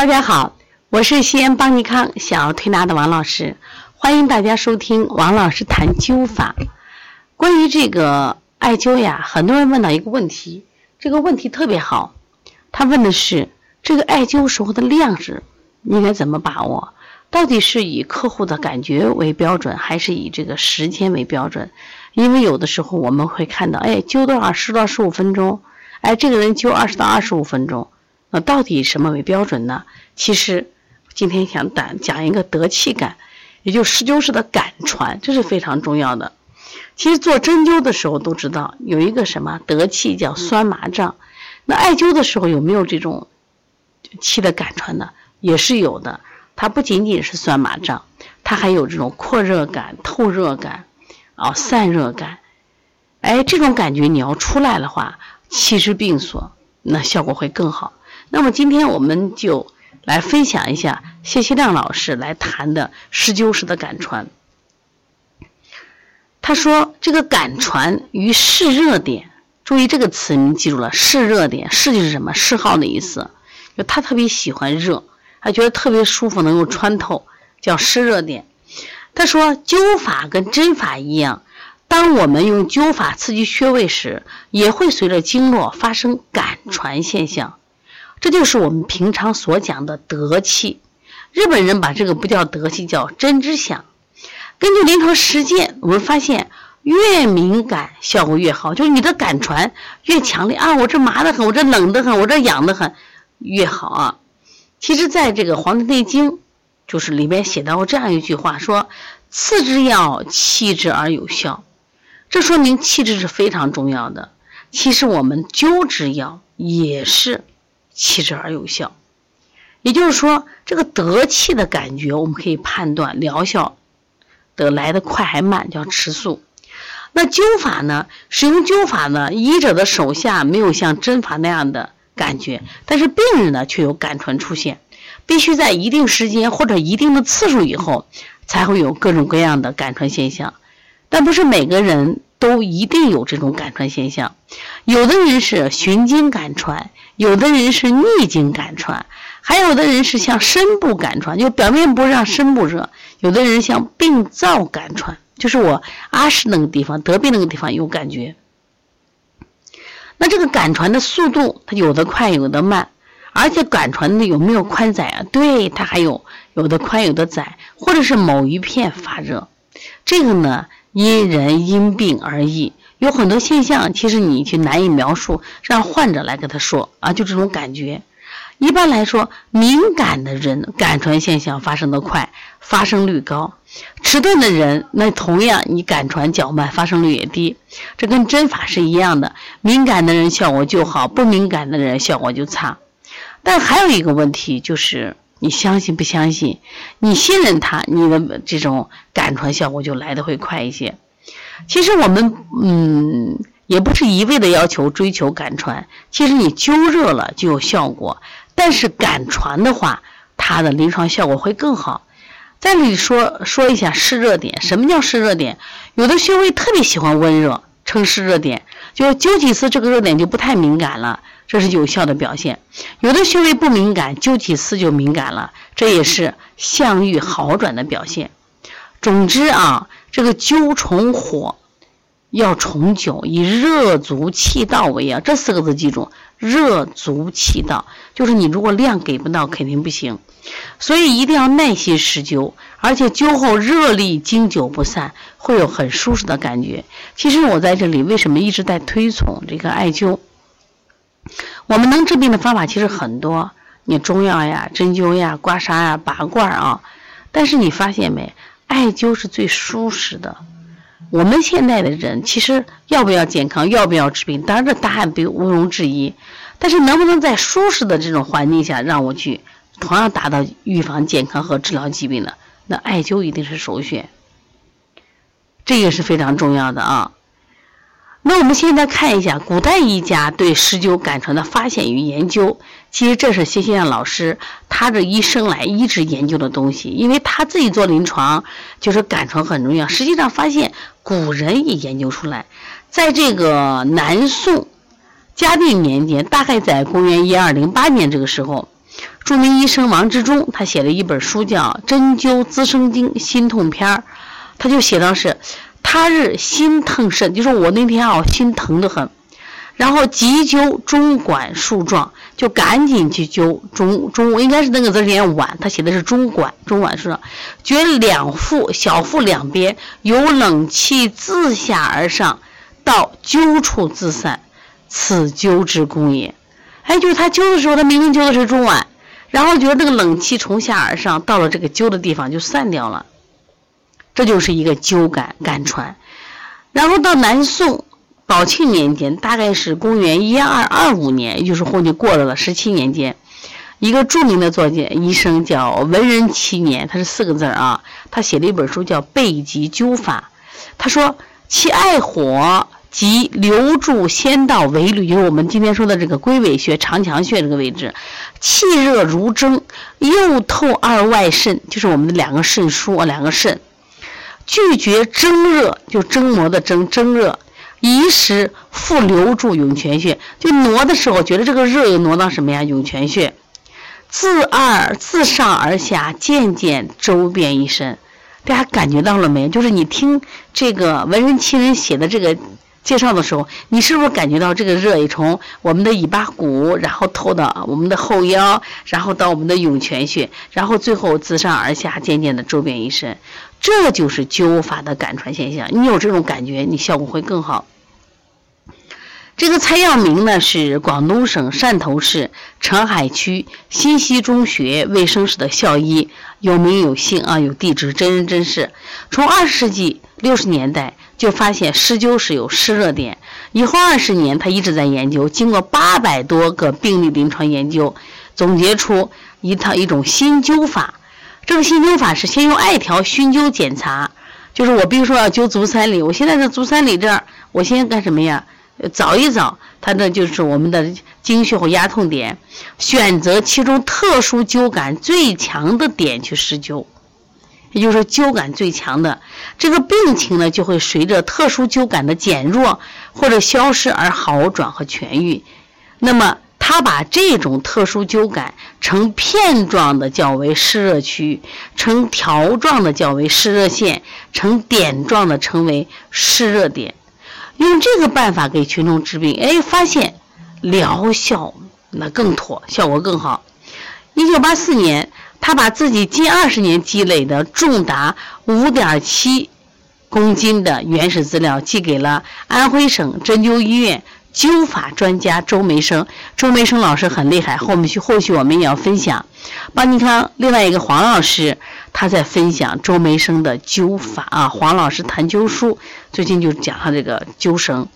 大家好，我是西安邦尼康小儿推拿的王老师，欢迎大家收听王老师谈灸法。关于这个艾灸呀，很多人问到一个问题，这个问题特别好，他问的是这个艾灸时候的量是应该怎么把握？到底是以客户的感觉为标准，还是以这个时间为标准？因为有的时候我们会看到，哎，灸多少十到十五分钟，哎，这个人灸二十到二十五分钟。那到底什么为标准呢？其实今天想讲讲一个得气感，也就施灸师的感传，这是非常重要的。其实做针灸的时候都知道有一个什么得气叫酸麻胀，那艾灸的时候有没有这种气的感传呢？也是有的。它不仅仅是酸麻胀，它还有这种扩热感、透热感，啊，散热感。哎，这种感觉你要出来的话，气之病所，那效果会更好。那么今天我们就来分享一下谢希亮老师来谈的施灸时的感传。他说：“这个感传于湿热点，注意这个词，你记住了，湿热点，湿就是什么？嗜好的意思，就他特别喜欢热，他觉得特别舒服，能够穿透，叫湿热点。”他说：“灸法跟针法一样，当我们用灸法刺激穴位时，也会随着经络发生感传现象。”这就是我们平常所讲的得气。日本人把这个不叫得气，叫针之响。根据临床实践，我们发现越敏感效果越好，就是你的感传越强烈啊！我这麻得很，我这冷得很，我这痒得很，越好啊。其实，在这个《黄帝内经》就是里面写到过这样一句话，说“次之要气之而有效”，这说明气质是非常重要的。其实我们灸之要也是。气滞而有效，也就是说，这个得气的感觉，我们可以判断疗效得来的快还慢，叫迟速。那灸法呢？使用灸法呢，医者的手下没有像针法那样的感觉，但是病人呢却有感传出现。必须在一定时间或者一定的次数以后，才会有各种各样的感传现象。但不是每个人。都一定有这种感传现象，有的人是循经感传，有的人是逆经感传，还有的人是像身部感传，就表面不让身部热；有的人像病灶感传，就是我阿是那个地方得病那个地方有感觉。那这个感传的速度，它有的快，有的慢，而且感传的有没有宽窄啊？对，它还有有的宽，有的窄，或者是某一片发热，这个呢？因人因病而异，有很多现象，其实你去难以描述，让患者来跟他说啊，就这种感觉。一般来说，敏感的人感传现象发生的快，发生率高；迟钝的人，那同样你感传较慢，发生率也低。这跟针法是一样的，敏感的人效果就好，不敏感的人效果就差。但还有一个问题就是。你相信不相信？你信任他，你的这种感传效果就来的会快一些。其实我们嗯，也不是一味的要求追求感传。其实你灸热了就有效果，但是感传的话，它的临床效果会更好。在这里说说一下湿热点，什么叫湿热点？有的穴位特别喜欢温热，称湿热点，就灸几次这个热点就不太敏感了。这是有效的表现，有的穴位不敏感，灸几次就敏感了，这也是相遇好转的表现。总之啊，这个灸重火要重灸，以热足气道为要，这四个字记住，热足气道，就是你如果量给不到，肯定不行。所以一定要耐心施灸，而且灸后热力经久不散，会有很舒适的感觉。其实我在这里为什么一直在推崇这个艾灸？我们能治病的方法其实很多，你中药呀、针灸呀、刮痧呀、拔罐啊，但是你发现没？艾灸是最舒适的。我们现在的人其实要不要健康，要不要治病？当然这答案不毋庸置疑。但是能不能在舒适的这种环境下让我去同样达到预防健康和治疗疾病呢？那艾灸一定是首选，这个是非常重要的啊。那我们现在看一下古代医家对施灸感传的发现与研究。其实这是谢先生老师他这一生来一直研究的东西，因为他自己做临床，就是感传很重要。实际上发现古人也研究出来，在这个南宋嘉定年间，大概在公元一二零八年这个时候，著名医生王志忠，他写了一本书叫《针灸滋生经心痛篇》，他就写到是，他日心疼甚，就说我那天啊心疼的很，然后急灸中脘数状，就赶紧去灸中中，应该是那个字念脘，他写的是中脘中脘数状，觉两腹小腹两边有冷气自下而上，到灸处自散，此灸之功也。哎，就是他灸的时候，他明明灸的是中脘。然后觉得这个冷气从下而上，到了这个灸的地方就散掉了，这就是一个灸感感传。然后到南宋宝庆年间，大概是公元一二二五年，也就是后就过了了十七年间，一个著名的作家医生叫文人七年，他是四个字啊，他写了一本书叫《备急灸法》，他说其爱火。即留住先道尾闾，就是我们今天说的这个龟尾穴、长强穴这个位置，气热如蒸，又透二外肾，就是我们的两个肾腧啊，两个肾，拒绝蒸热，就蒸馍的蒸蒸热，一时复留住涌泉穴，就挪的时候觉得这个热又挪到什么呀？涌泉穴，自二自上而下，渐渐周遍一身，大家感觉到了没？就是你听这个文人清人写的这个。介绍的时候，你是不是感觉到这个热也从我们的尾巴骨，然后透到我们的后腰，然后到我们的涌泉穴，然后最后自上而下，渐渐的周遍一身，这就是灸法的感传现象。你有这种感觉，你效果会更好。这个蔡耀明呢，是广东省汕头市澄海区新溪中学卫生室的校医，有名有姓啊，有地址，真人真事。从二十世纪六十年代。就发现施灸是有湿热点，以后二十年他一直在研究，经过八百多个病例临床研究，总结出一套一种新灸法。这个新灸法是先用艾条熏灸检查，就是我比如说要灸足三里，我现在在足三里这儿，我先干什么呀？找一找它的就是我们的经穴或压痛点，选择其中特殊灸感最强的点去施灸。也就是，灸感最强的这个病情呢，就会随着特殊灸感的减弱或者消失而好转和痊愈。那么，他把这种特殊灸感呈片状的叫为湿热区，呈条状的叫为湿热线，呈点状的称为湿热点。用这个办法给群众治病，哎，发现疗效那更妥，效果更好。一九八四年。他把自己近二十年积累的重达五点七公斤的原始资料寄给了安徽省针灸医院灸法专家周梅生。周梅生老师很厉害，后面去后续我们也要分享。帮你看另外一个黄老师，他在分享周梅生的灸法啊。黄老师谈灸书，最近就讲他这个灸绳。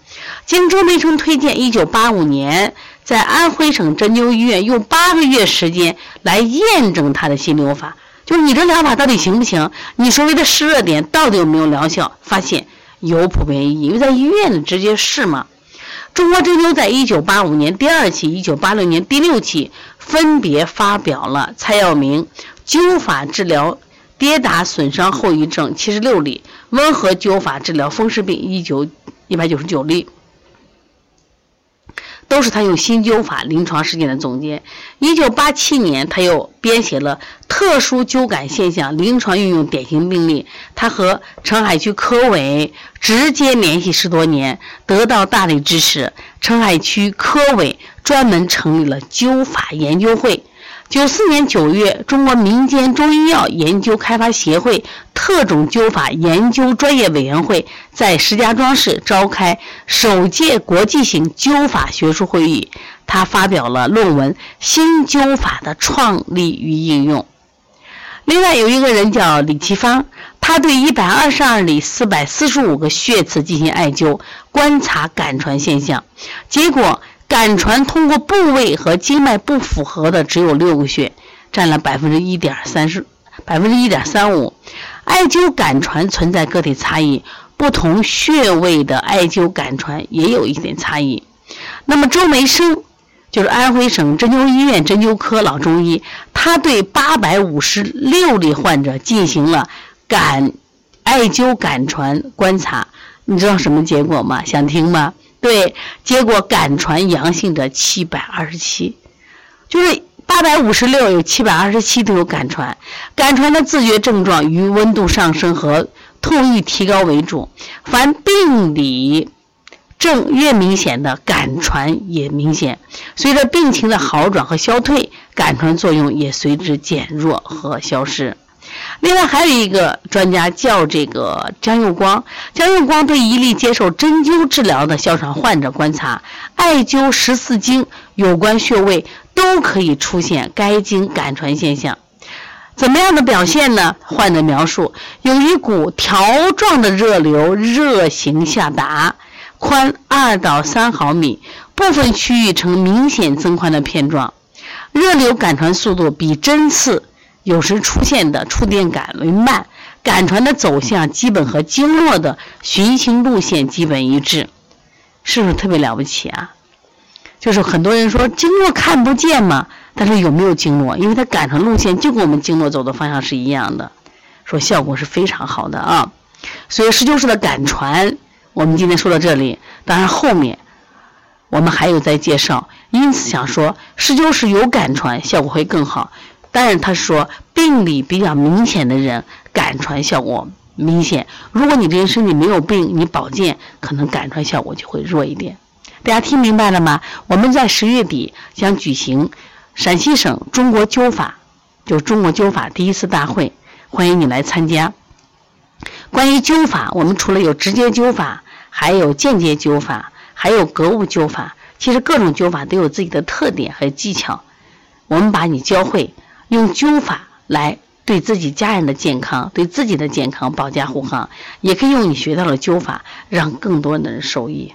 经周梅生推荐，一九八五年。在安徽省针灸医院用八个月时间来验证他的新疗法，就是你这疗法到底行不行？你所谓的湿热点到底有没有疗效？发现有普遍意义，因为在医院里直接试嘛。中国针灸在一九八五年第二期、一九八六年第六期分别发表了蔡耀明灸法治疗跌打损伤后遗症七十六例，温和灸法治疗风湿病一九一百九十九例。都是他用新灸法临床实践的总结。一九八七年，他又编写了特殊灸感现象临床运用典型病例。他和澄海区科委直接联系十多年，得到大力支持。澄海区科委专门成立了灸法研究会。九四年九月，中国民间中医药研究开发协会特种灸法研究专业委员会在石家庄市召开首届国际性灸法学术会议，他发表了论文《新灸法的创立与应用》。另外有一个人叫李奇芳，他对一百二十二里四百四十五个穴次进行艾灸，观察感传现象，结果。感传通过部位和经脉不符合的只有六个穴，占了百分之一点三十，百分之一点三五。艾灸感传存在个体差异，不同穴位的艾灸感传也有一点差异。那么周梅生就是安徽省针灸医院针灸科老中医，他对八百五十六例患者进行了感艾灸感传观察，你知道什么结果吗？想听吗？对，结果感传阳性者七百二十七，就是八百五十六有七百二十七都有感传，感传的自觉症状与温度上升和痛欲提高为主。凡病理症越明显的感传也明显，随着病情的好转和消退，感传作用也随之减弱和消失。另外还有一个专家叫这个江佑光，江佑光对一例接受针灸治疗的哮喘患者观察，艾灸十四经有关穴位都可以出现该经感传现象。怎么样的表现呢？患者描述有一股条状的热流，热行下达，宽二到三毫米，部分区域呈明显增宽的片状，热流感传速度比针刺。有时出现的触电感为慢，感传的走向基本和经络的循行路线基本一致，是不是特别了不起啊？就是很多人说经络看不见嘛，但是有没有经络？因为它感传路线就跟我们经络走的方向是一样的，说效果是非常好的啊。所以施灸式的感传，我们今天说到这里，当然后面我们还有在介绍，因此想说施灸师有感传效果会更好。当然，他说病理比较明显的人，感传效果明显。如果你这人身体没有病，你保健可能感传效果就会弱一点。大家听明白了吗？我们在十月底将举行陕西省中国灸法，就是中国灸法第一次大会，欢迎你来参加。关于灸法，我们除了有直接灸法，还有间接灸法，还有格物灸法。其实各种灸法都有自己的特点和技巧，我们把你教会。用灸法来对自己家人的健康、对自己的健康保驾护航，也可以用你学到的灸法，让更多的人受益。